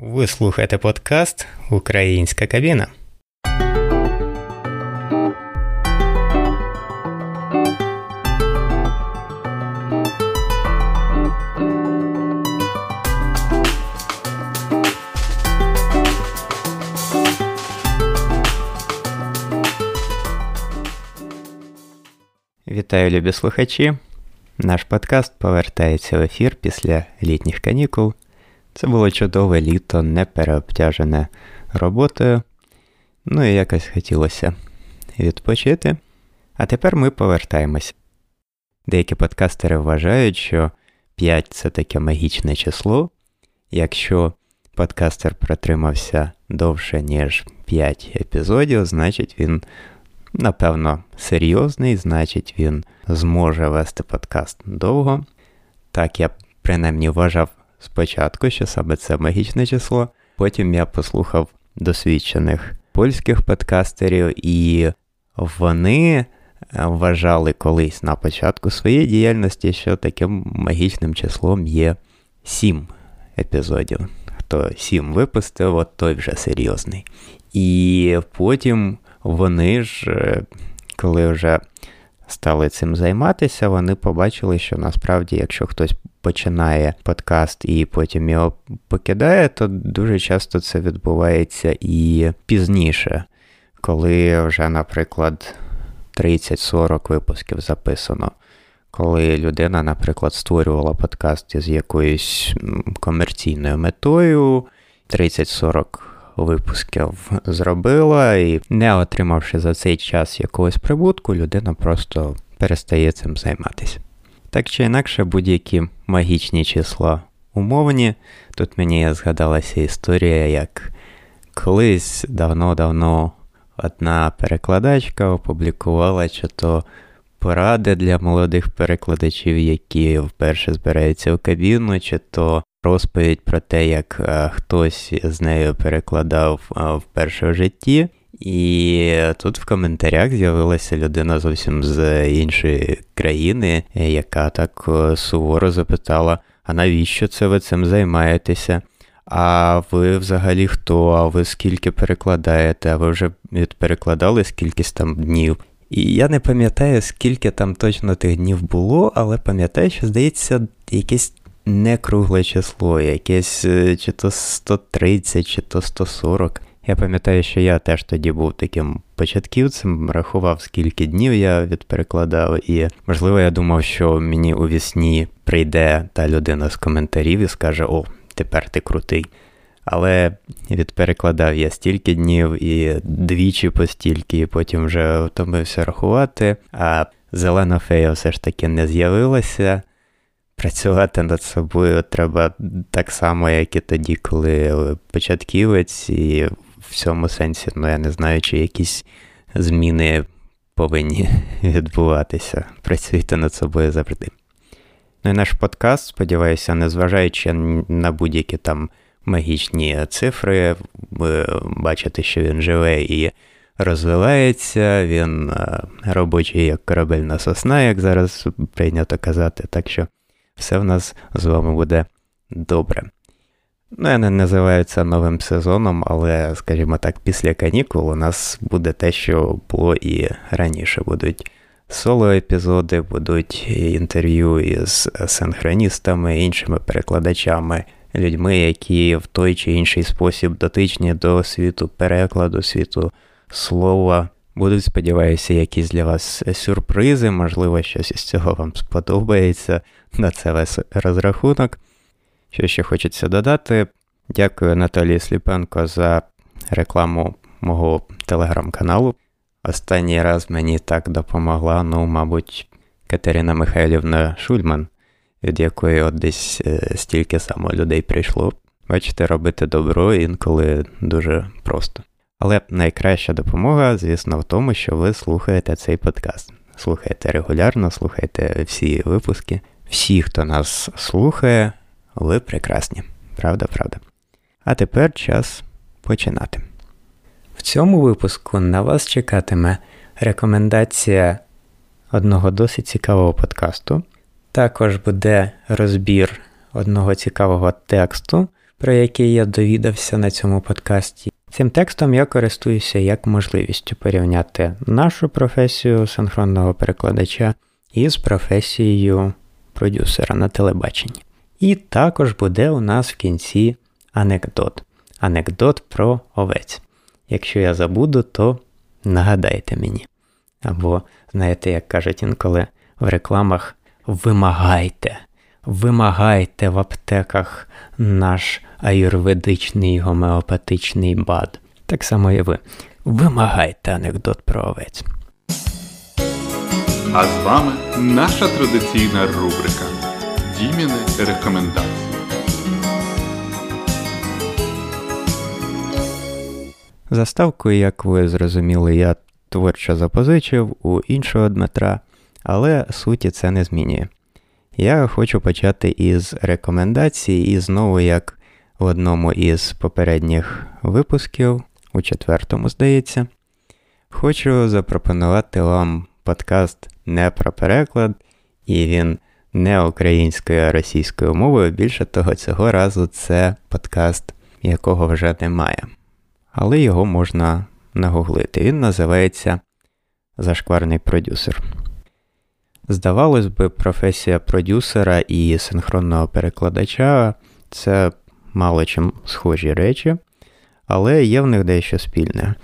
Ви слухаєте подкаст Українська кабіна. Вітаю, любі слухачі. Наш подкаст повертається в ефір після літніх канікул. Це було чудове літо, не переобтяжене роботою. Ну і якось хотілося відпочити. А тепер ми повертаємось. Деякі подкастери вважають, що 5 це таке магічне число. Якщо подкастер протримався довше, ніж 5 епізодів, значить він, напевно, серйозний, значить він зможе вести подкаст довго. Так я принаймні вважав спочатку, що саме це магічне число. Потім я послухав досвідчених польських подкастерів, і вони е, вважали колись на початку своєї діяльності, що таким магічним числом є сім епізодів. Хто сім випустив, от той вже серйозний. І потім вони ж, е, коли вже стали цим займатися, вони побачили, що насправді, якщо хтось починає подкаст і потім його покидає, то дуже часто це відбувається і пізніше, коли вже, наприклад, 30-40 випусків записано. Коли людина, наприклад, створювала подкаст із якоюсь комерційною метою, 30-40 випусків зробила, і не отримавши за цей час якогось прибутку, людина просто перестає цим займатися. Так чи інакше, будь-які магічні числа умовні. Тут мені згадалася історія, як колись давно-давно одна перекладачка опублікувала чи то поради для молодих перекладачів, які вперше збираються в кабіну, чи то розповідь про те, як е, хтось з нею перекладав вперше в житті. І тут в коментарях з'явилася людина зовсім з іншої країни, яка так е, суворо запитала: а навіщо це ви цим займаєтеся? А ви взагалі хто? А ви скільки перекладаєте? А ви вже перекладали скількись там днів? І я не пам'ятаю, скільки там точно тих днів було, але пам'ятаю, що здається, якесь не кругле число, якесь е, чи то 130, чи то 140. Я пам'ятаю, що я теж тоді був таким початківцем, рахував, скільки днів я відперекладав, і можливо, я думав, що мені у вісні прийде та людина з коментарів і скаже: О, тепер ти крутий. Але відперекладав я стільки днів і двічі по стільки, і потім вже втомився рахувати. А зелена фея все ж таки не з'явилася. Працювати над собою треба так само, як і тоді, коли початківець, і в цьому сенсі, ну я не знаю, чи якісь зміни повинні відбуватися. Працюйте над собою завжди. Ну і наш подкаст, сподіваюся, незважаючи на будь-які там магічні цифри, ви бачите, що він живе і розвивається, він е, робочий як корабельна сосна, як зараз прийнято казати. Так що все в нас з вами буде добре. Ну, я не називаю це новим сезоном, але, скажімо так, після канікул у нас буде те, що було і раніше. Будуть соло-епізоди, будуть інтерв'ю із синхроністами, іншими перекладачами, людьми, які в той чи інший спосіб дотичні до світу перекладу, світу слова. Будуть, сподіваюся, якісь для вас сюрпризи, можливо, щось із цього вам сподобається на це весь розрахунок. Що ще хочеться додати, дякую Наталії Сліпенко за рекламу мого телеграм-каналу. Останній раз мені так допомогла, ну, мабуть, Катерина Михайлівна Шульман, від якої от десь е, стільки само людей прийшло. Бачите, робити добро інколи дуже просто. Але найкраща допомога, звісно, в тому, що ви слухаєте цей подкаст. Слухаєте регулярно, слухаєте всі випуски. Всі, хто нас слухає, ви прекрасні. Правда, правда. А тепер час починати. В цьому випуску на вас чекатиме рекомендація одного досить цікавого подкасту. Також буде розбір одного цікавого тексту, про який я довідався на цьому подкасті. Цим текстом я користуюся як можливістю порівняти нашу професію синхронного перекладача із професією продюсера на телебаченні. І також буде у нас в кінці анекдот. Анекдот про овець. Якщо я забуду, то нагадайте мені. Або, знаєте, як кажуть інколи в рекламах, вимагайте, вимагайте в аптеках наш аюрведичний гомеопатичний бад. Так само і ви. Вимагайте анекдот про овець. А з вами наша традиційна рубрика Діміни рекомендації. Заставку, як ви зрозуміли, я творчо запозичив у іншого Дмитра, але суті це не змінює. Я хочу почати із рекомендацій, і знову, як в одному із попередніх випусків, у четвертому, здається, хочу запропонувати вам подкаст не про переклад, і він не українською, а російською мовою. Більше того, цього разу це подкаст, якого вже немає. Але його можна нагуглити. Він називається Зашкварний продюсер. Здавалось би, професія продюсера і синхронного перекладача це мало чим схожі речі, але є в них дещо спільне.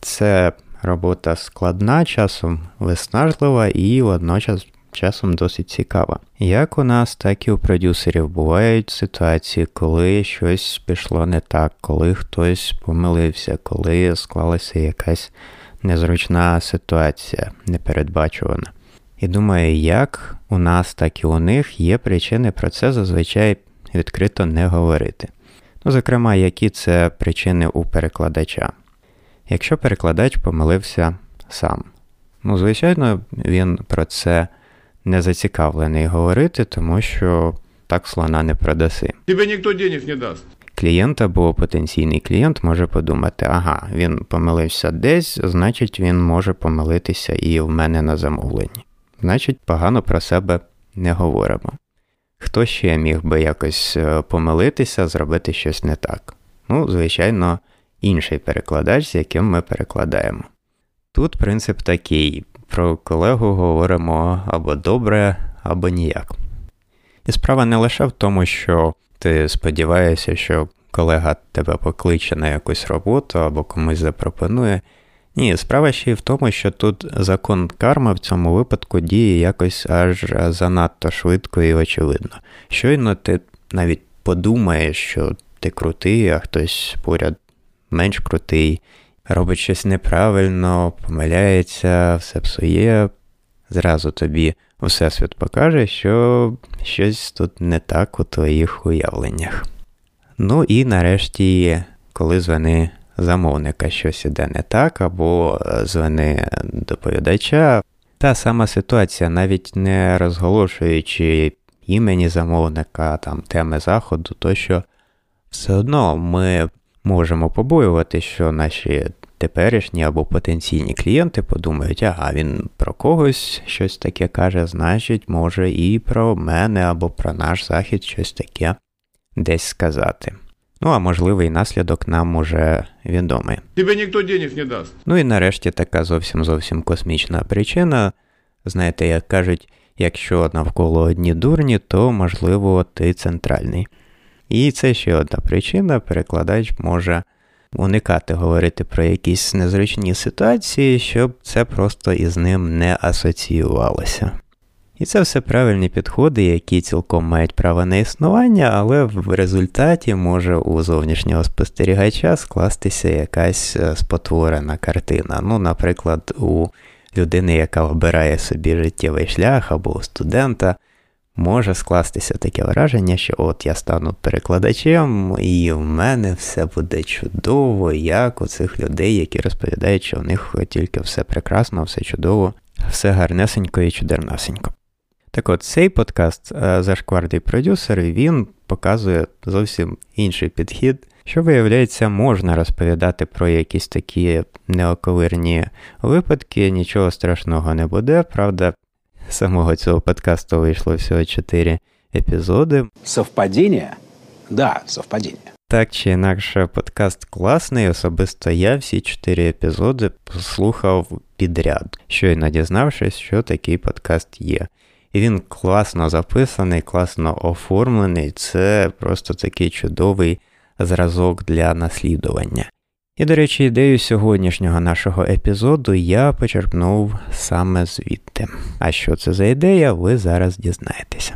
Це робота складна, часом виснажлива і водночас часом досить цікава. Як у нас, так і у продюсерів бувають ситуації, коли щось пішло не так, коли хтось помилився, коли склалася якась незручна ситуація, непередбачувана. І думаю, як у нас, так і у них є причини про це зазвичай відкрито не говорити. Ну, зокрема, які це причини у перекладача. Якщо перекладач помилився сам. Ну, звичайно, він про це не зацікавлений говорити, тому що так слона не продаси. Тебе ніхто денег не дасть. Клієнт або потенційний клієнт може подумати, ага, він помилився десь, значить він може помилитися і в мене на замовленні. Значить, погано про себе не говоримо. Хто ще міг би якось е, помилитися, зробити щось не так? Ну, звичайно, інший перекладач, з яким ми перекладаємо. Тут принцип такий: про колегу говоримо або добре, або ніяк. І справа не лише в тому, що ти сподіваєшся, що колега тебе покличе на якусь роботу або комусь запропонує. Ні, справа ще й в тому, що тут закон карми в цьому випадку діє якось аж занадто швидко і очевидно. Щойно ти навіть подумаєш, що ти крутий, а хтось поряд менш крутий, робить щось неправильно, помиляється, все псує, зразу тобі Всесвіт покаже, що щось тут не так у твоїх уявленнях. Ну і нарешті, коли звини замовника щось іде не так, або звини доповідача, та сама ситуація, навіть не розголошуючи імені замовника, там теми заходу, тощо все одно ми можемо побоювати, що наші теперішні або потенційні клієнти подумають, ага, він про когось щось таке каже, значить, може і про мене або про наш захід щось таке десь сказати. Ну, а можливий наслідок нам уже відомий. Тебе ніхто денег не дасть. Ну і нарешті така зовсім зовсім космічна причина. Знаєте, як кажуть, якщо навколо одні дурні, то можливо ти центральний. І це ще одна причина, перекладач може уникати говорити про якісь незручні ситуації, щоб це просто із ним не асоціювалося. І це все правильні підходи, які цілком мають право на існування, але в результаті може у зовнішнього спостерігача скластися якась е, спотворена картина. Ну, наприклад, у людини, яка обирає собі життєвий шлях або у студента, може скластися таке враження, що от я стану перекладачем, і в мене все буде чудово, як у цих людей, які розповідають, що в них тільки все прекрасно, все чудово, все гарнесенько і чудернасенько. Так от, цей подкаст е, Зашквардий продюсер, він показує зовсім інший підхід, що, виявляється, можна розповідати про якісь такі неоковирні випадки, нічого страшного не буде. Правда, самого цього подкасту вийшло всього 4 епізоди. Совпадіння? Да, совпадіння. Так чи інакше, подкаст класний. Особисто я всі чотири епізоди послухав підряд, щойно дізнавшись, що такий подкаст є. І він класно записаний, класно оформлений. Це просто такий чудовий зразок для наслідування. І, до речі, ідею сьогоднішнього нашого епізоду я почерпнув саме звідти. А що це за ідея, ви зараз дізнаєтеся.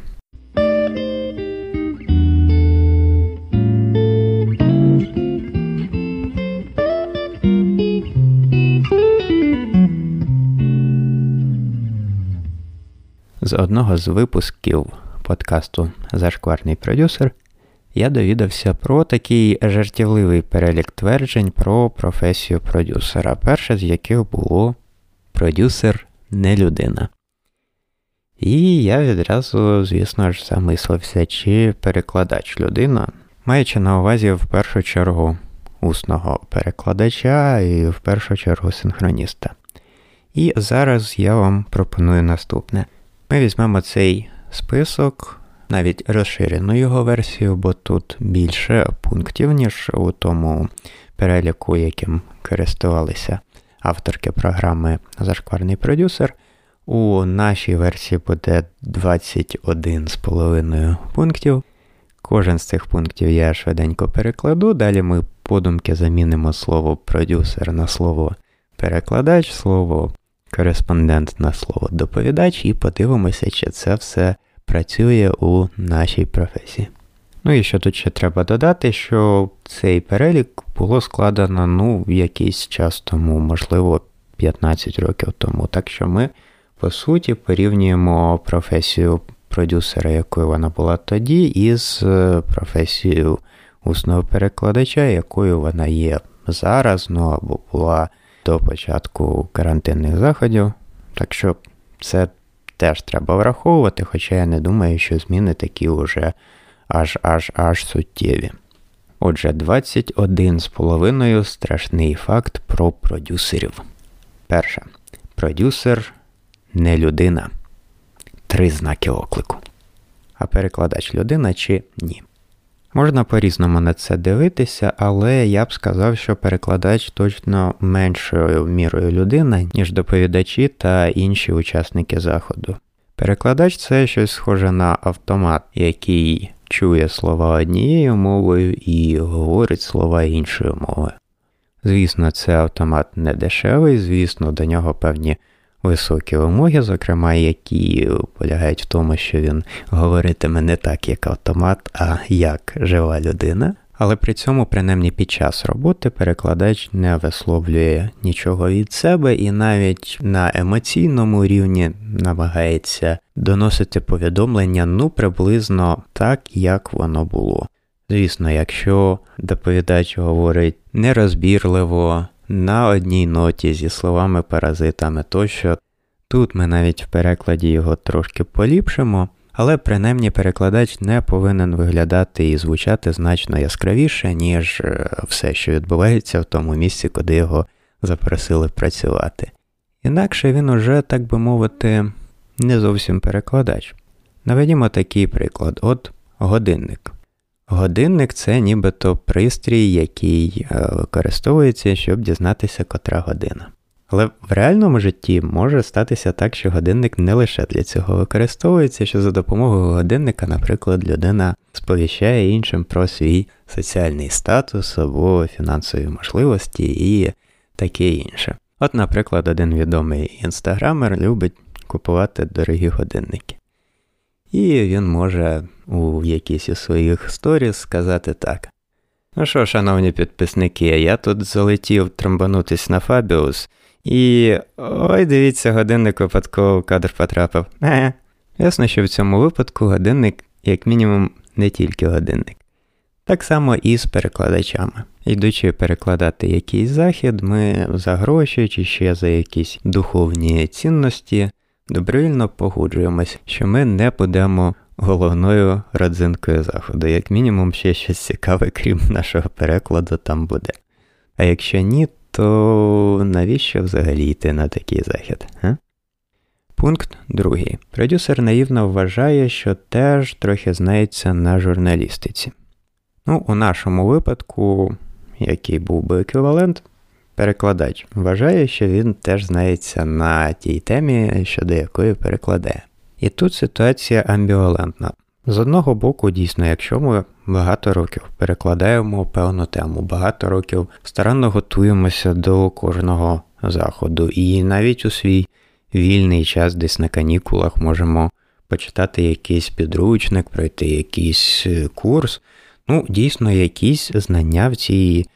З одного з випусків подкасту Зашкварний продюсер я довідався про такий жартівливий перелік тверджень про професію продюсера, перше з яких було продюсер не людина. І я відразу, звісно ж, замислився, чи перекладач людина, маючи на увазі в першу чергу усного перекладача і в першу чергу синхроніста. І зараз я вам пропоную наступне. Ми візьмемо цей список, навіть розширену його версію, бо тут більше пунктів, ніж у тому переліку, яким користувалися авторки програми Зашкварний продюсер. У нашій версії буде 21,5 пунктів. Кожен з цих пунктів я швиденько перекладу. Далі ми подумки замінимо слово продюсер на слово перекладач, слово кореспондент на слово доповідач, і подивимося, чи це все працює у нашій професії. Ну і що тут ще треба додати, що цей перелік було складено ну, якийсь час тому, можливо, 15 років тому. Так що ми, по суті, порівнюємо професію продюсера, якою вона була тоді, із е, професією усного перекладача, якою вона є зараз, ну або була до початку карантинних заходів. Так що це теж треба враховувати, хоча я не думаю, що зміни такі вже аж аж аж суттєві. Отже, 21,5 страшний факт про продюсерів. Перше. Продюсер не людина. Три знаки оклику. А перекладач людина чи ні. Можна по-різному на це дивитися, але я б сказав, що перекладач точно меншою мірою людина, ніж доповідачі та інші учасники заходу. Перекладач це щось схоже на автомат, який чує слова однією мовою і говорить слова іншою мовою. Звісно, це автомат не дешевий, звісно, до нього певні високі вимоги, зокрема, які полягають в тому, що він говоритиме не так, як автомат, а як жива людина. Але при цьому, принаймні під час роботи, перекладач не висловлює нічого від себе і навіть на емоційному рівні намагається доносити повідомлення ну приблизно так, як воно було. Звісно, якщо доповідач говорить нерозбірливо, на одній ноті зі словами паразитами тощо. Тут ми навіть в перекладі його трошки поліпшимо, але принаймні перекладач не повинен виглядати і звучати значно яскравіше, ніж е, все, що відбувається в тому місці, куди його запросили працювати. Інакше він уже, так би мовити, не зовсім перекладач. Наведімо такий приклад: от годинник. Годинник це нібито пристрій, який е, використовується, щоб дізнатися, котра година. Але в реальному житті може статися так, що годинник не лише для цього використовується, що за допомогою годинника, наприклад, людина сповіщає іншим про свій соціальний статус або фінансові можливості і таке інше. От, наприклад, один відомий інстаграмер любить купувати дорогі годинники. І він може у якійсь із своїх сторіс сказати так. Ну що, шановні підписники, я тут залетів трамбанутись на Фабіус, і ой, дивіться, годинник випадково в кадр потрапив. Е, Ясно, що в цьому випадку годинник, як мінімум, не тільки годинник. Так само і з перекладачами. Йдучи перекладати якийсь захід, ми за гроші чи ще за якісь духовні цінності добровільно погоджуємось, що ми не будемо головною родзинкою заходу. Як мінімум, ще щось цікаве, крім нашого перекладу, там буде. А якщо ні, то навіщо взагалі йти на такий захід? А? Пункт другий. Продюсер наївно вважає, що теж трохи знається на журналістиці. Ну, у нашому випадку, який був би еквівалент, перекладач вважає, що він теж знається на тій темі, щодо якої перекладає. І тут ситуація амбівалентна. З одного боку, дійсно, якщо ми багато років перекладаємо певну тему, багато років старанно готуємося до кожного заходу, і навіть у свій вільний час, десь на канікулах, можемо почитати якийсь підручник, пройти якийсь е, курс. Ну, дійсно, якісь знання в цій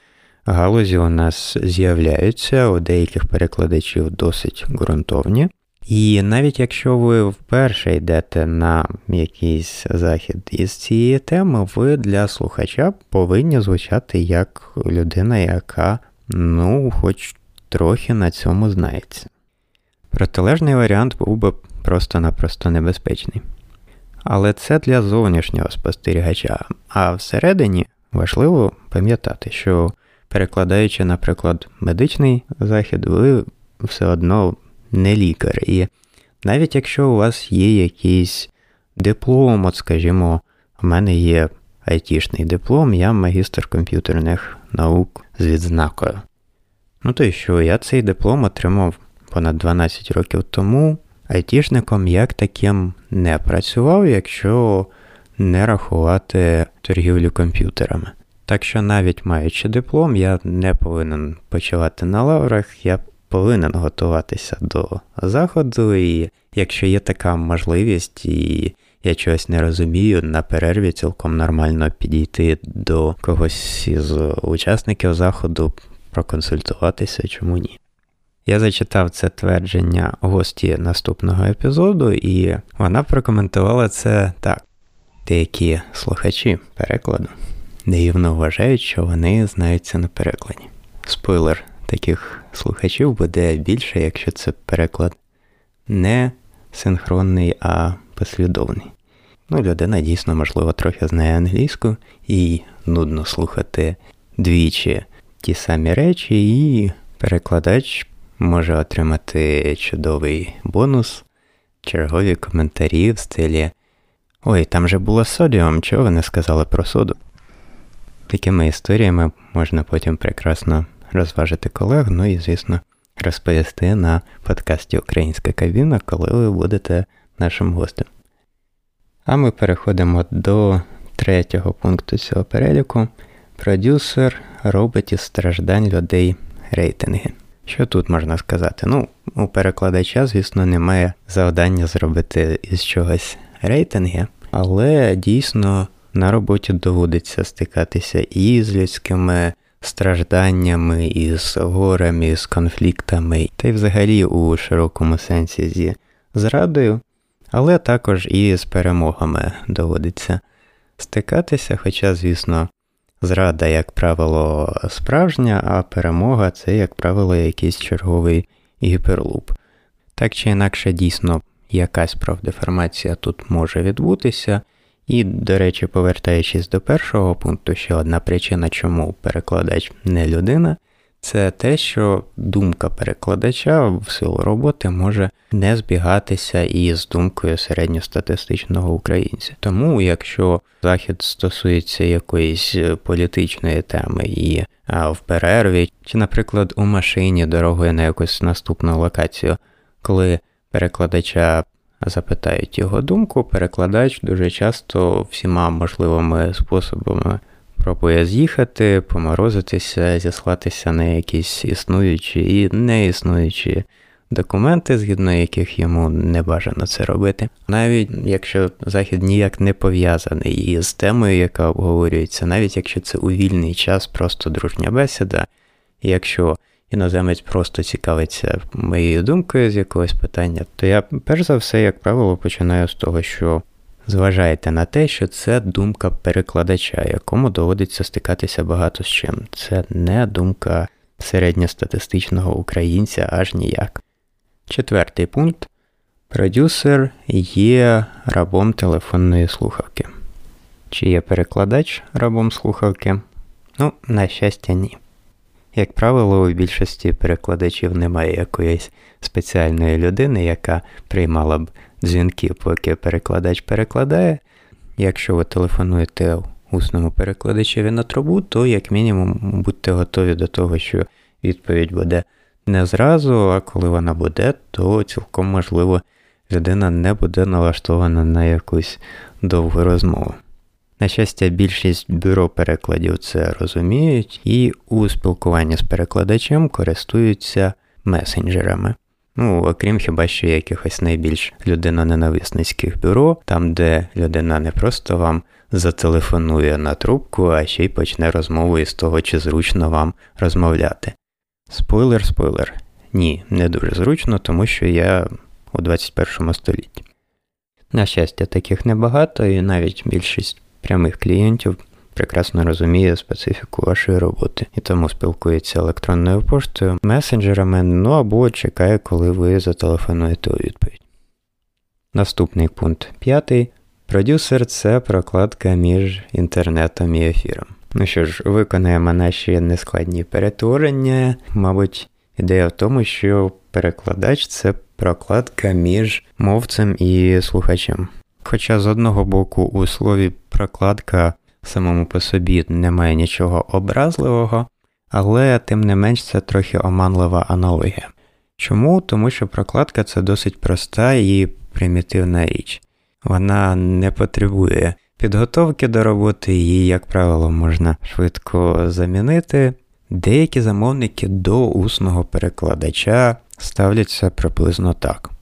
галузі у нас з'являються, у деяких перекладачів досить ґрунтовні. І навіть якщо ви вперше йдете на якийсь захід із цієї теми, ви для слухача повинні звучати як людина, яка, ну, хоч трохи на цьому знається. Протилежний варіант був би просто-напросто небезпечний. Але це для зовнішнього спостерігача. А всередині важливо пам'ятати, що перекладаючи, наприклад, медичний захід, ви все одно не лікар. І навіть якщо у вас є якийсь диплом, от скажімо, в мене є айтішний диплом, я магістр комп'ютерних наук з відзнакою. Ну то й що, я цей диплом отримав понад 12 років тому. Айтішником як таким не працював, якщо не рахувати торгівлю комп'ютерами. Так що навіть маючи диплом, я не повинен почувати на лаврах, я повинен готуватися до заходу, і якщо є така можливість, і я чогось не розумію, на перерві цілком нормально підійти до когось із учасників заходу, проконсультуватися, чому ні. Я зачитав це твердження гості наступного епізоду, і вона прокоментувала це так. Деякі слухачі перекладу наївно вважають, що вони знаються на перекладі. Спойлер таких слухачів буде більше, якщо це переклад не синхронний, а послідовний. Ну, людина дійсно, можливо, трохи знає англійську, і нудно слухати двічі ті самі речі, і перекладач може отримати чудовий бонус, чергові коментарі в стилі Ой, там же було содіум, чого ви не сказали про соду? Такими історіями можна потім прекрасно розважити колег, ну і, звісно, розповісти на подкасті Українська кабіна, коли ви будете нашим гостем. А ми переходимо до третього пункту цього переліку. Продюсер робить із страждань людей рейтинги. Що тут можна сказати? Ну, у перекладача, звісно, немає завдання зробити із чогось рейтинги, але дійсно на роботі доводиться стикатися і з людськими стражданнями, із горами, з конфліктами, та й взагалі у широкому сенсі зі зрадою, але також і з перемогами доводиться стикатися, хоча, звісно, зрада, як правило, справжня, а перемога це, як правило, якийсь черговий гіперлуп. Так чи інакше, дійсно, якась правдеформація тут може відбутися. І, до речі, повертаючись до першого пункту, ще одна причина, чому перекладач не людина, це те, що думка перекладача в силу роботи може не збігатися із думкою середньостатистичного українця. Тому, якщо захід стосується якоїсь політичної теми і а, в перерві, чи, наприклад, у машині дорогою на якусь наступну локацію, коли перекладача запитають його думку, перекладач дуже часто всіма можливими способами пробує з'їхати, поморозитися, зіслатися на якісь існуючі і неіснуючі документи, згідно яких йому не бажано це робити. Навіть якщо захід ніяк не пов'язаний із темою, яка обговорюється, навіть якщо це у вільний час, просто дружня бесіда, якщо іноземець просто цікавиться моєю думкою з якогось питання, то я перш за все, як правило, починаю з того, що зважайте на те, що це думка перекладача, якому доводиться стикатися багато з чим. Це не думка середньостатистичного українця аж ніяк. Четвертий пункт. Продюсер є рабом телефонної слухавки. Чи є перекладач рабом слухавки? Ну, на щастя, ні. Як правило, у більшості перекладачів немає якоїсь спеціальної людини, яка приймала б дзвінки, поки перекладач перекладає. Якщо ви телефонуєте усному перекладачеві на трубу, то як мінімум будьте готові до того, що відповідь буде не зразу, а коли вона буде, то цілком можливо людина не буде налаштована на якусь довгу розмову. На щастя, більшість бюро перекладів це розуміють і у спілкуванні з перекладачем користуються месенджерами. Ну, окрім хіба що якихось найбільш людиноненависницьких бюро, там, де людина не просто вам зателефонує на трубку, а ще й почне розмову із того, чи зручно вам розмовляти. Спойлер, спойлер. Ні, не дуже зручно, тому що я у 21 столітті. На щастя, таких небагато, і навіть більшість прямих клієнтів прекрасно розуміє специфіку вашої роботи і тому спілкується електронною поштою, месенджерами, ну або чекає, коли ви зателефонуєте у відповідь. Наступний пункт п'ятий. Продюсер це прокладка між інтернетом і ефіром. Ну що ж, виконаємо наші нескладні перетворення. Мабуть, ідея в тому, що перекладач це прокладка між мовцем і слухачем. Хоча з одного боку у слові прокладка самому по собі немає нічого образливого, але тим не менш це трохи оманлива аналогія. Чому? Тому що прокладка це досить проста і примітивна річ. Вона не потребує підготовки до роботи, її, як правило, можна швидко замінити. Деякі замовники до усного перекладача ставляться приблизно так.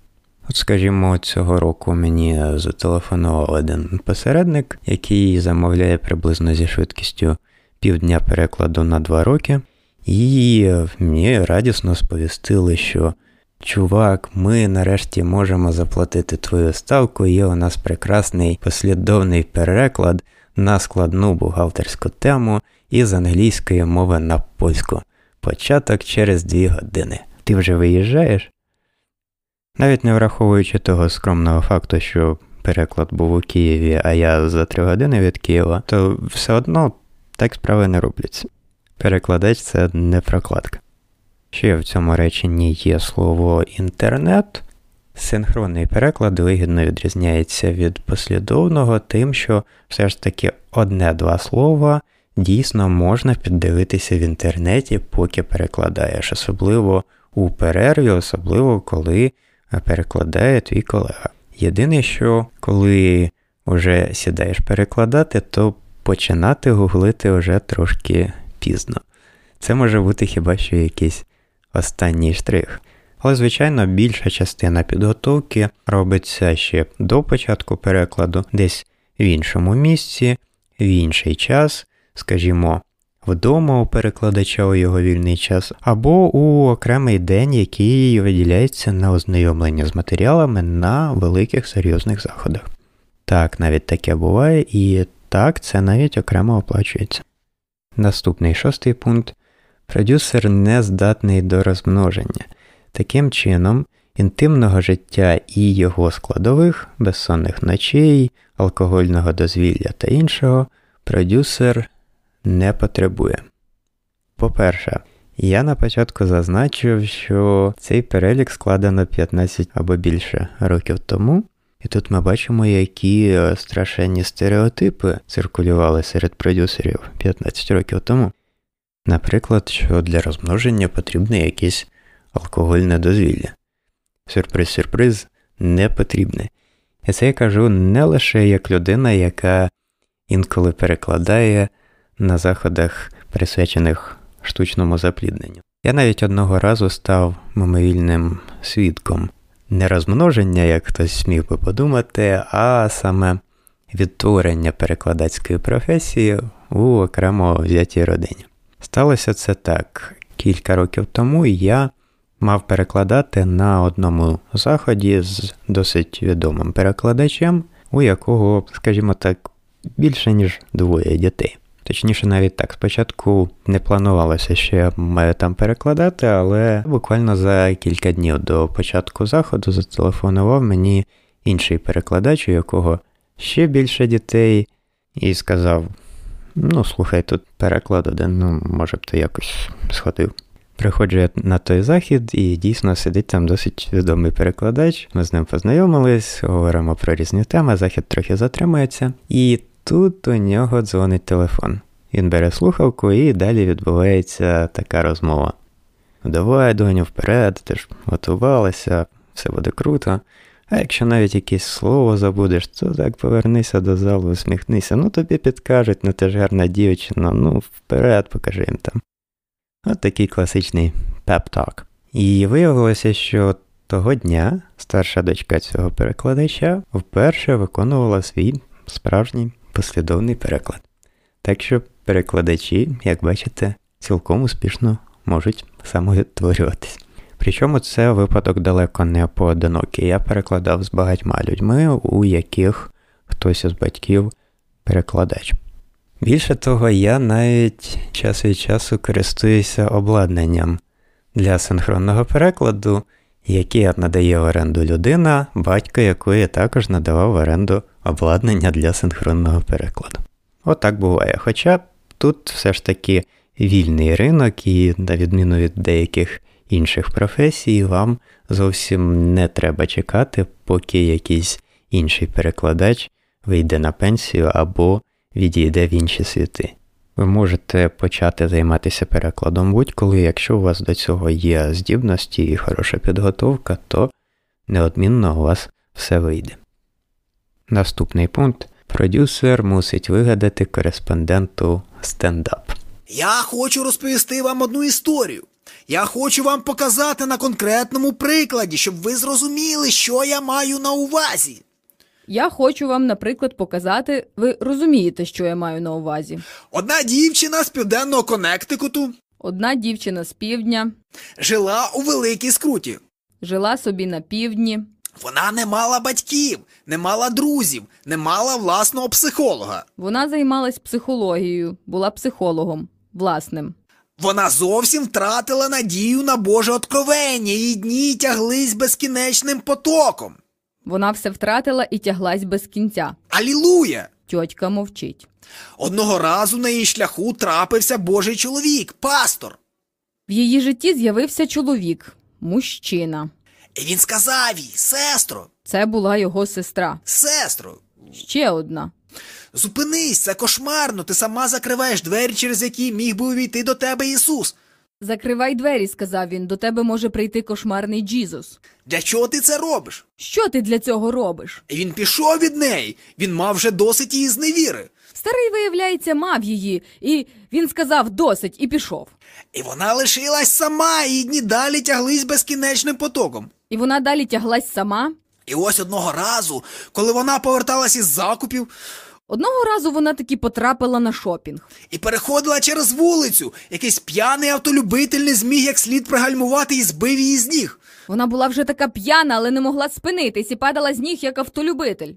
От, скажімо, цього року мені зателефонував один посередник, який замовляє приблизно зі швидкістю півдня перекладу на два роки, і мені радісно сповістили, що чувак, ми нарешті можемо заплатити твою ставку, є у нас прекрасний послідовний переклад на складну бухгалтерську тему із англійської мови на польську. Початок через дві години. Ти вже виїжджаєш? Навіть не враховуючи того скромного факту, що переклад був у Києві, а я за три години від Києва, то все одно так справи не робляться. Перекладач це не прокладка. Ще в цьому реченні є слово інтернет. Синхронний переклад вигідно відрізняється від послідовного, тим, що все ж таки одне-два слова дійсно можна піддивитися в інтернеті, поки перекладаєш, особливо у перерві, особливо коли перекладає твій колега. Єдине, що коли вже сідаєш перекладати, то починати гуглити вже трошки пізно. Це може бути хіба що якийсь останній штрих. Але, звичайно, більша частина підготовки робиться ще до початку перекладу, десь в іншому місці, в інший час, скажімо, вдома у перекладача у його вільний час, або у окремий день, який виділяється на ознайомлення з матеріалами на великих серйозних заходах. Так, навіть таке буває, і так це навіть окремо оплачується. Наступний шостий пункт. Продюсер не здатний до розмноження. Таким чином, інтимного життя і його складових, безсонних ночей, алкогольного дозвілля та іншого, продюсер не потребує. По-перше, я на початку зазначив, що цей перелік складено 15 або більше років тому, і тут ми бачимо, які е, страшенні стереотипи циркулювали серед продюсерів 15 років тому. Наприклад, що для розмноження потрібне якесь алкогольне дозвілля. Сюрприз-сюрприз не потрібне. І це я кажу не лише як людина, яка інколи перекладає на заходах, присвячених штучному заплідненню. Я навіть одного разу став мимовільним свідком не розмноження, як хтось смів би подумати, а саме відтворення перекладацької професії у окремо взятій родині. Сталося це так. Кілька років тому я мав перекладати на одному заході з досить відомим перекладачем, у якого, скажімо так, більше ніж двоє дітей. Точніше, навіть так. Спочатку не планувалося, що я маю там перекладати, але буквально за кілька днів до початку заходу зателефонував мені інший перекладач, у якого ще більше дітей, і сказав: Ну, слухай, тут переклад один, ну, може б ти якось сходив. Приходжу я на той захід, і дійсно сидить там досить відомий перекладач. Ми з ним познайомились, говоримо про різні теми, захід трохи затримується. І тут у нього дзвонить телефон. Він бере слухавку і далі відбувається така розмова. Давай, доню, вперед, ти ж готувалася, все буде круто. А якщо навіть якесь слово забудеш, то так повернися до залу, усміхнися. Ну тобі підкажуть, ну ти ж гарна дівчина, ну вперед, покажи їм там. От такий класичний пеп-ток. І виявилося, що того дня старша дочка цього перекладача вперше виконувала свій справжній послідовний переклад. Так що перекладачі, як бачите, цілком успішно можуть самовідтворюватись. Причому це випадок далеко не поодинокий. Я перекладав з багатьма людьми, у яких хтось із батьків перекладач. Більше того, я навіть час від часу користуюся обладнанням для синхронного перекладу, яке надає в оренду людина, батько якої також надавав в оренду обладнання для синхронного перекладу. Отак буває. Хоча тут все ж таки вільний ринок, і, на відміну від деяких інших професій, вам зовсім не треба чекати, поки якийсь інший перекладач вийде на пенсію або відійде в інші світи. Ви можете почати займатися перекладом будь-коли, якщо у вас до цього є здібності і хороша підготовка, то неодмінно у вас все вийде. Наступний пункт. Продюсер мусить вигадати кореспонденту стендап. Я хочу розповісти вам одну історію. Я хочу вам показати на конкретному прикладі, щоб ви зрозуміли, що я маю на увазі. Я хочу вам, наприклад, показати, ви розумієте, що я маю на увазі. Одна дівчина з південного Коннектикуту Одна дівчина з півдня жила у великій скруті. жила собі на півдні. Вона не мала батьків, не мала друзів, не мала власного психолога. Вона займалась психологією, була психологом власним. Вона зовсім втратила надію на Боже откровення, її дні тяглись безкінечним потоком. Вона все втратила і тяглась без кінця. Алілуя! Тьотька мовчить. Одного разу на її шляху трапився Божий чоловік, пастор. В її житті з'явився чоловік, мужчина. І він сказав їй: сестро, Це була його сестра. сестро, Ще одна. зупинись, це кошмарно. Ти сама закриваєш двері, через які міг би увійти до тебе Ісус. Закривай двері, сказав він, до тебе може прийти кошмарний Джізус. Для чого ти це робиш? Що ти для цього робиш? І він пішов від неї. Він мав вже досить її зневіри. Старий, виявляється, мав її, і він сказав досить і пішов. І вона лишилась сама, і дні далі тяглись безкінечним потоком. І вона далі тяглась сама. І ось одного разу, коли вона поверталась із закупів Одного разу вона таки потрапила на шопінг. і переходила через вулицю, якийсь п'яний автолюбитель не зміг як слід пригальмувати і збив її з ніг. Вона була вже така п'яна, але не могла спинитись і падала з ніг, як автолюбитель.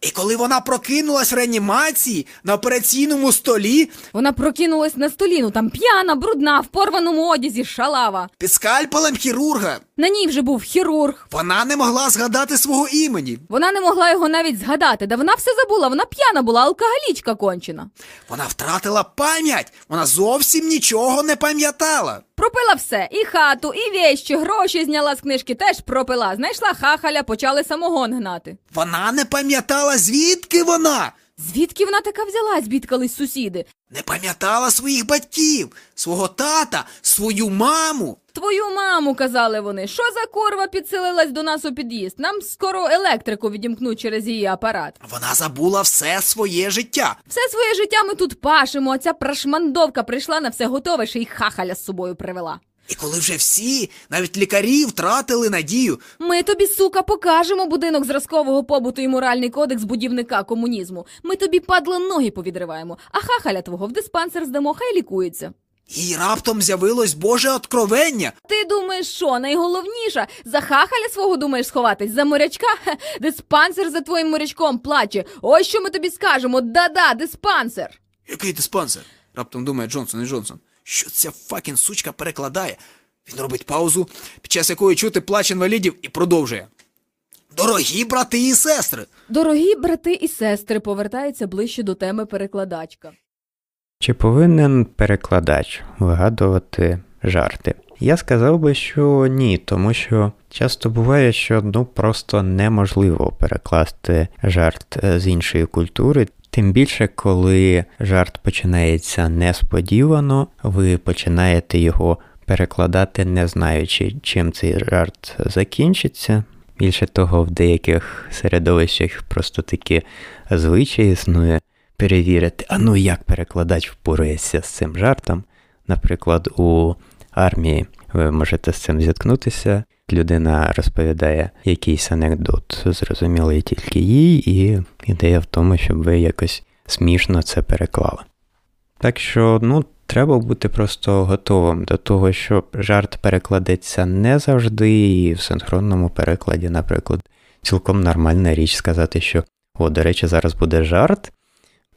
І коли вона прокинулась в реанімації на операційному столі Вона прокинулась на столі, ну там п'яна, брудна, в порваному одязі, шалава. під скальпелем хірурга, На ній вже був хірург. вона не могла згадати свого імені. Вона не могла його навіть згадати, да вона все забула, вона п'яна була, алкоголічка кончена. Вона втратила пам'ять, вона зовсім нічого не пам'ятала. Пропила все, і хату, і вещі, гроші зняла з книжки, теж пропила. Знайшла хахаля, почали самогон гнати. Вона не пам'ятала, звідки вона. Звідки вона така взялась, бідкались сусіди? Не пам'ятала своїх батьків, свого тата, свою маму. Твою маму, казали вони, що за корва підселилась до нас у під'їзд? Нам скоро електрику відімкнуть через її апарат. Вона забула все своє життя. Все своє життя ми тут пашемо, а ця прашмандовка прийшла на все готове, ще й хахаля з собою привела. І коли вже всі, навіть лікарі, втратили надію, Ми тобі, сука, покажемо будинок зразкового побуту і моральний кодекс будівника комунізму. Ми тобі падла ноги повідриваємо, а хахаля твого в диспансер здамо, хай лікується. їй раптом з'явилось Боже откровення. Ти думаєш, що найголовніше? За хахаля свого думаєш сховатись? За морячка? Хе, диспансер за твоїм морячком плаче. Ось що ми тобі скажемо. Да-да, диспансер. Який диспансер? Раптом думає Джонсон і Джонсон. Що ця факін сучка перекладає? Він робить паузу, під час якої чути плач інвалідів, і продовжує. Дорогі брати і сестри! Дорогі брати і сестри, повертається ближче до теми перекладачка. Чи повинен перекладач вигадувати жарти? Я сказав би, що ні, тому що часто буває, що ну просто неможливо перекласти жарт е, з іншої культури, Тим більше, коли жарт починається несподівано, ви починаєте його перекладати, не знаючи, чим цей жарт закінчиться. Більше того, в деяких середовищах просто такі звичай існує перевірити, а ну як перекладач впорається з цим жартом. Наприклад, у армії ви можете з цим зіткнутися. Людина розповідає якийсь анекдот, зрозумілий тільки їй, і ідея в тому, щоб ви якось смішно це переклали. Так що, ну, треба бути просто готовим до того, що жарт перекладеться не завжди, і в синхронному перекладі, наприклад, цілком нормальна річ сказати, що о, до речі, зараз буде жарт,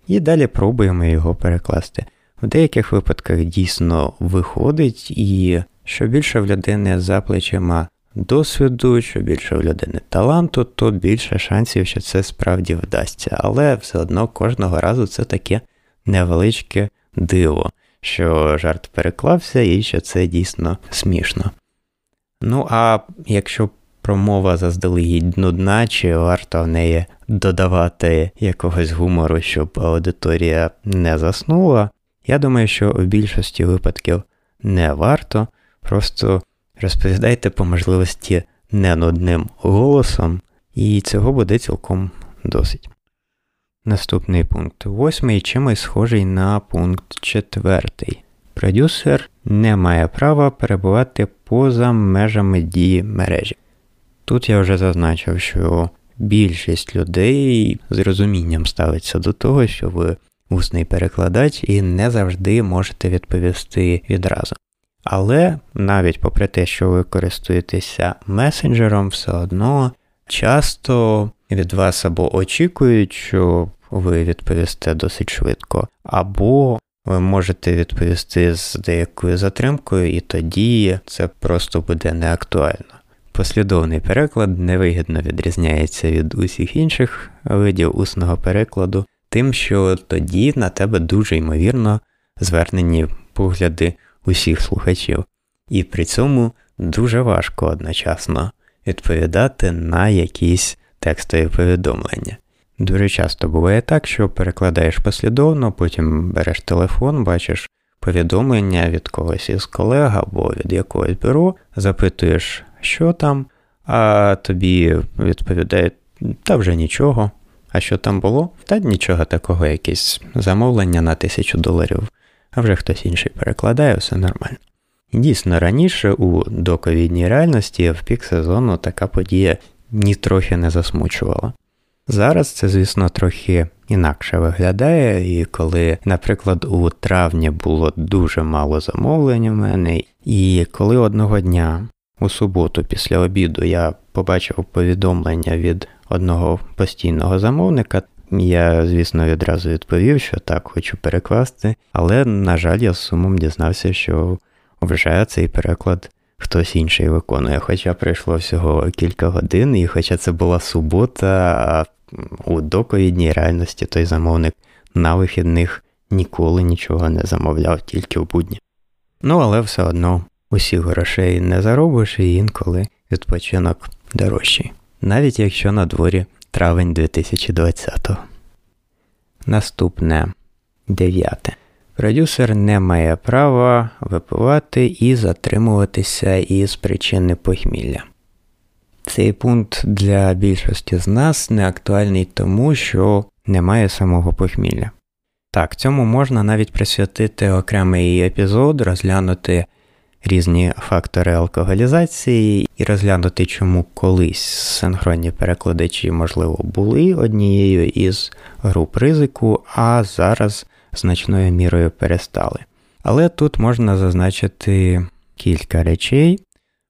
і далі пробуємо його перекласти. В деяких випадках дійсно виходить, і що більше в людини за плечима досвіду, що більше в людини таланту, то більше шансів, що це справді вдасться. Але все одно кожного разу це таке невеличке диво, що жарт переклався і що це дійсно смішно. Ну, а якщо промова заздалегідь нудна, чи варто в неї додавати якогось гумору, щоб аудиторія не заснула, я думаю, що в більшості випадків не варто, просто розповідайте по можливості не нудним голосом, і цього буде цілком досить. Наступний пункт восьмий чимось схожий на пункт четвертий. Продюсер не має права перебувати поза межами дії мережі. Тут я вже зазначив, що більшість людей з розумінням ставиться до того, що ви усний перекладач і не завжди можете відповісти відразу. Але навіть попри те, що ви користуєтеся месенджером, все одно часто від вас або очікують, що ви відповісте досить швидко, або ви можете відповісти з деякою затримкою, і тоді це просто буде неактуально. Послідовний переклад невигідно відрізняється від усіх інших видів усного перекладу, тим, що тоді на тебе дуже ймовірно звернені погляди усіх слухачів, і при цьому дуже важко одночасно відповідати на якісь текстові повідомлення. Дуже часто буває так, що перекладаєш послідовно, потім береш телефон, бачиш повідомлення від когось із колег або від якогось бюро, запитуєш, що там, а тобі відповідають, та вже нічого. А що там було? Та нічого такого, якесь замовлення на тисячу доларів, а вже хтось інший перекладає, все нормально. Дійсно, раніше у доковідній реальності в пік сезону така подія нітрохи не засмучувала. Зараз це, звісно, трохи інакше виглядає, і коли, наприклад, у травні було дуже мало замовлень у мене, і коли одного дня у суботу після обіду я побачив повідомлення від одного постійного замовника, я, звісно, відразу відповів, що так хочу перекласти, але, на жаль, я з сумом дізнався, що вже цей переклад хтось інший виконує. Хоча пройшло всього кілька годин, і хоча це була субота, а у доковідній реальності той замовник на вихідних ніколи нічого не замовляв, тільки в будні. Ну, але все одно усіх грошей не заробиш і інколи відпочинок дорожчий, навіть якщо на дворі травень 2020-го. Наступне дев'яте. Продюсер не має права випивати і затримуватися із причини похмілля. Цей пункт для більшості з нас не актуальний тому, що немає самого похмілля. Так, цьому можна навіть присвятити окремий епізод, розглянути різні фактори алкоголізації і розглянути, чому колись синхронні перекладачі, можливо, були однією із груп ризику, а зараз значною мірою перестали. Але тут можна зазначити кілька речей.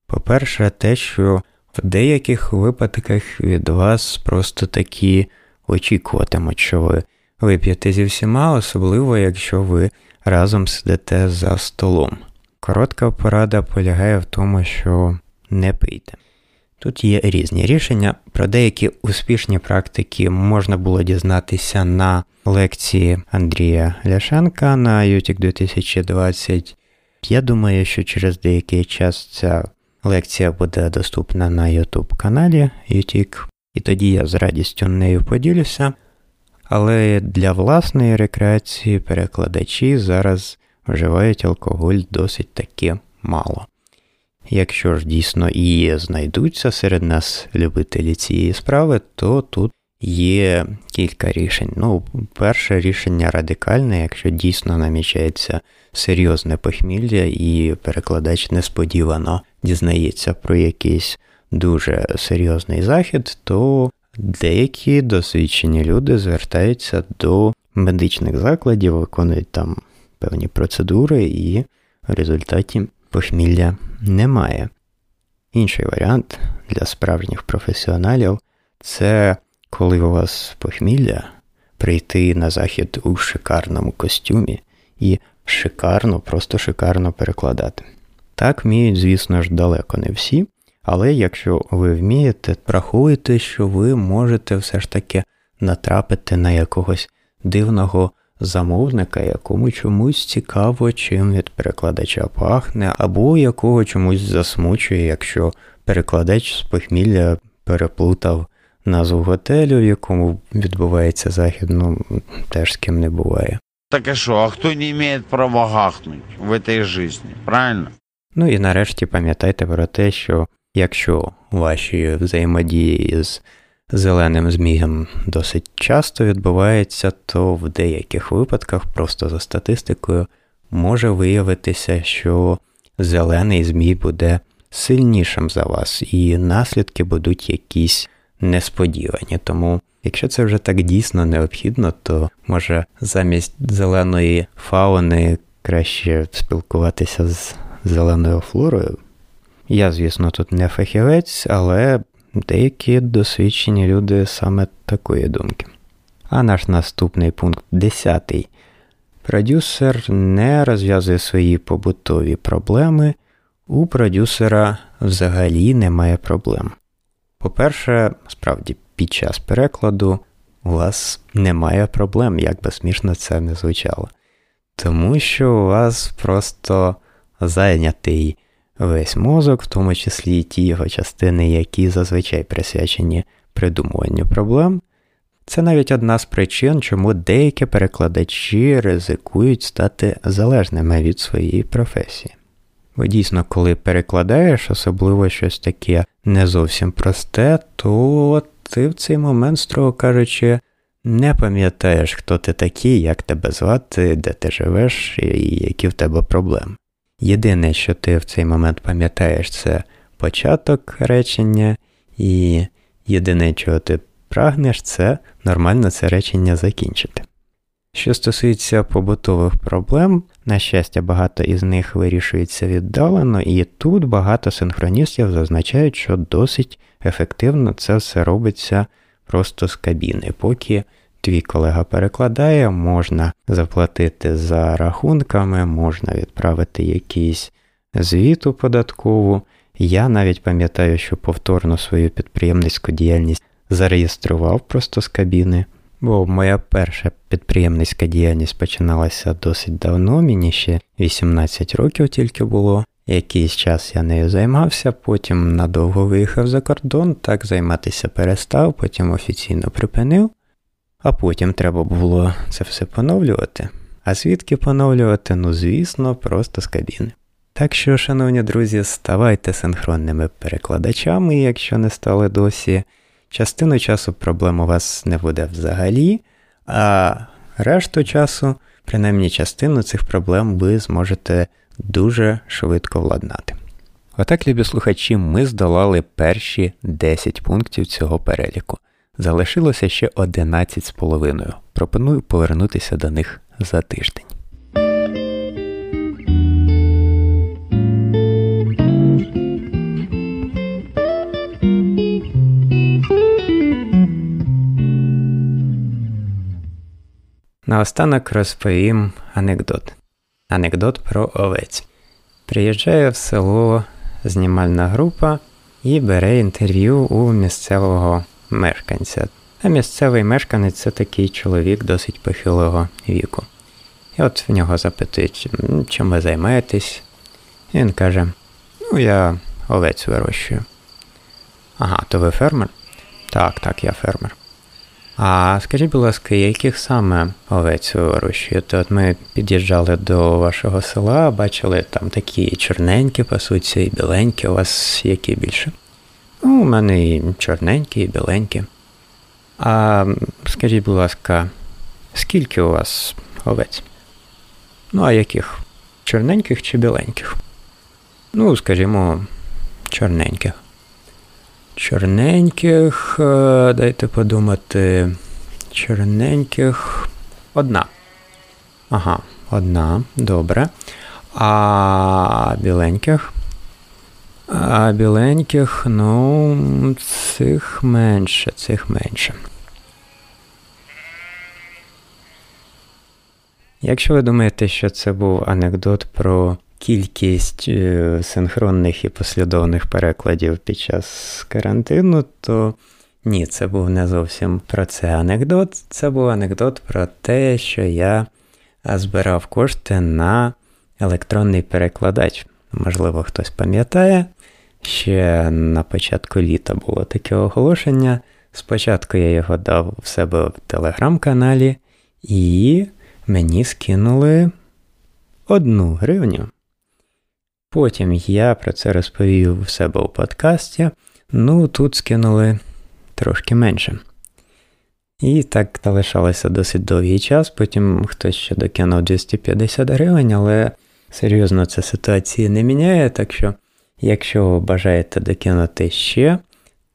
По-перше, те, що в деяких випадках від вас просто такі очікуватимуть, що ви вип'єте зі всіма, особливо якщо ви разом сидите за столом. Коротка порада полягає в тому, що не пийте. Тут є різні рішення. Про деякі успішні практики можна було дізнатися на лекції Андрія Ляшенка на UTIC 2020. Я думаю, що через деякий час ця лекція буде доступна на YouTube каналі UTIC, і тоді я з радістю нею поділюся. Але для власної рекреації перекладачі зараз вживають алкоголь досить таки мало. Якщо ж дійсно і знайдуться серед нас любителі цієї справи, то тут є кілька рішень. Ну, перше рішення радикальне, якщо дійсно намічається серйозне похмілля, і перекладач несподівано дізнається про якийсь дуже серйозний захід, то деякі досвідчені люди звертаються до медичних закладів, виконують там певні процедури, і в результаті похмілля немає. Інший варіант для справжніх професіоналів це коли у вас похмілля, прийти на захід у шикарному костюмі і шикарно, просто шикарно перекладати. Так вміють, звісно ж, далеко не всі, але якщо ви вмієте, врахуйте, що ви можете все ж таки натрапити на якогось дивного замовника, якому чомусь цікаво, чим від перекладача пахне, або якого чомусь засмучує, якщо перекладач з похмілля переплутав назву готелю, в якому відбувається захід, ну теж з ким не буває. Так а что, а кто не имеет права гахнуть в этой жизни, правильно? Ну і нарешті пам'ятайте про те, що якщо ваші взаємодії з зеленим змієм досить часто відбуваються, то в деяких випадках, просто за статистикою, може виявитися, що зелений змій буде сильнішим за вас, і наслідки будуть якісь несподівані. Тому, якщо це вже так дійсно необхідно, то може замість зеленої фауни краще спілкуватися з зеленою флорою. Я, звісно, тут не фахівець, але деякі досвідчені люди саме такої думки. А наш наступний пункт 10. Продюсер не розв'язує свої побутові проблеми. У продюсера взагалі немає проблем. По-перше, справді, під час перекладу у вас немає проблем, як би смішно це не звучало. Тому що у вас просто зайнятий весь мозок, в тому числі і ті його частини, які зазвичай присвячені придумуванню проблем. Це навіть одна з причин, чому деякі перекладачі ризикують стати залежними від своєї професії. Бо дійсно, коли перекладаєш, особливо щось таке не зовсім просте, то ти в цей момент, строго кажучи, не пам'ятаєш, хто ти такий, як тебе звати, де ти живеш і які в тебе проблеми. Єдине, що ти в цей момент пам'ятаєш, це початок речення, і єдине, чого ти прагнеш, це нормально це речення закінчити. Що стосується побутових проблем, на щастя, багато із них вирішується віддалено, і тут багато синхроністів зазначають, що досить ефективно це все робиться просто з кабіни. Поки твій колега перекладає, можна заплатити за рахунками, можна відправити якийсь звіт у податкову. Я навіть пам'ятаю, що повторно свою підприємницьку діяльність зареєстрував просто з кабіни. Бо моя перша підприємницька діяльність починалася досить давно, мені ще 18 років тільки було. Якийсь час я нею займався, потім надовго виїхав за кордон, так займатися перестав, потім офіційно припинив, а потім треба було це все поновлювати. А звідки поновлювати? Ну, звісно, просто з кабіни. Так що, шановні друзі, ставайте синхронними перекладачами, якщо не стали досі. Частину часу проблем у вас не буде взагалі, а решту часу, принаймні частину цих проблем, ви зможете дуже швидко владнати. Отак, любі слухачі, ми здолали перші 10 пунктів цього переліку. Залишилося ще 11 з половиною. Пропоную повернутися до них за тиждень. Наостанок розповім анекдот. Анекдот про овець. Приїжджає в село знімальна група і бере інтерв'ю у місцевого мешканця. А місцевий мешканець це такий чоловік досить похилого віку. І от в нього запитують, чим ви займаєтесь? І він каже: Ну, я овець вирощую. Ага, то ви фермер? Так, так, я фермер. А скажіть, будь ласка, яких саме овець ви вирощуєте? От ми під'їжджали до вашого села, бачили там такі чорненькі, пасуться, і біленькі. У вас які більше? Ну, у мене і чорненькі, і біленькі. А скажіть, будь ласка, скільки у вас овець? Ну, а яких? Чорненьких чи біленьких? Ну, скажімо, чорненьких. Чорненьких, е, дайте подумати. Чорненьких. Одна. Ага, одна, добре. А біленьких? А біленьких, ну, цих менше, цих менше. Якщо ви думаєте, що це був анекдот про кількість е, синхронних і послідовних перекладів під час карантину, то ні, це був не зовсім про це анекдот. Це був анекдот про те, що я збирав кошти на електронний перекладач. Можливо, хтось пам'ятає, ще на початку літа було таке оголошення. Спочатку я його дав в себе в телеграм-каналі, і мені скинули одну гривню. Потім я про це розповів в себе у подкасті. Ну, тут скинули трошки менше. І так залишалося досить довгий час. Потім хтось ще докинув 250 гривень, але серйозно це ситуації не міняє. Так що, якщо ви бажаєте докинути ще,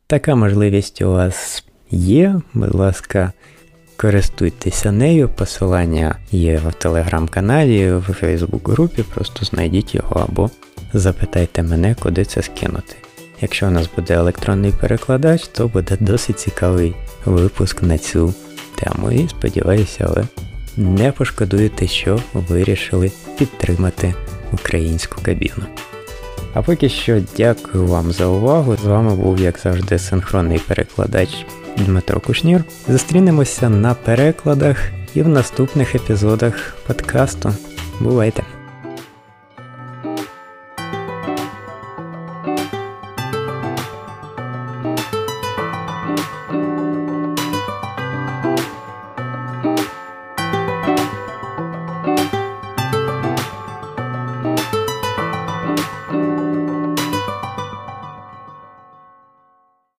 така можливість у вас є. Будь ласка, користуйтеся нею. Посилання є в телеграм-каналі, в Фейсбук-групі, просто знайдіть його або запитайте мене, куди це скинути. Якщо у нас буде електронний перекладач, то буде досить цікавий випуск на цю тему. І сподіваюся, ви не пошкодуєте, що вирішили підтримати українську кабіну. А поки що дякую вам за увагу. З вами був, як завжди, синхронний перекладач Дмитро Кушнір. Зустрінемося на перекладах і в наступних епізодах подкасту. Бувайте!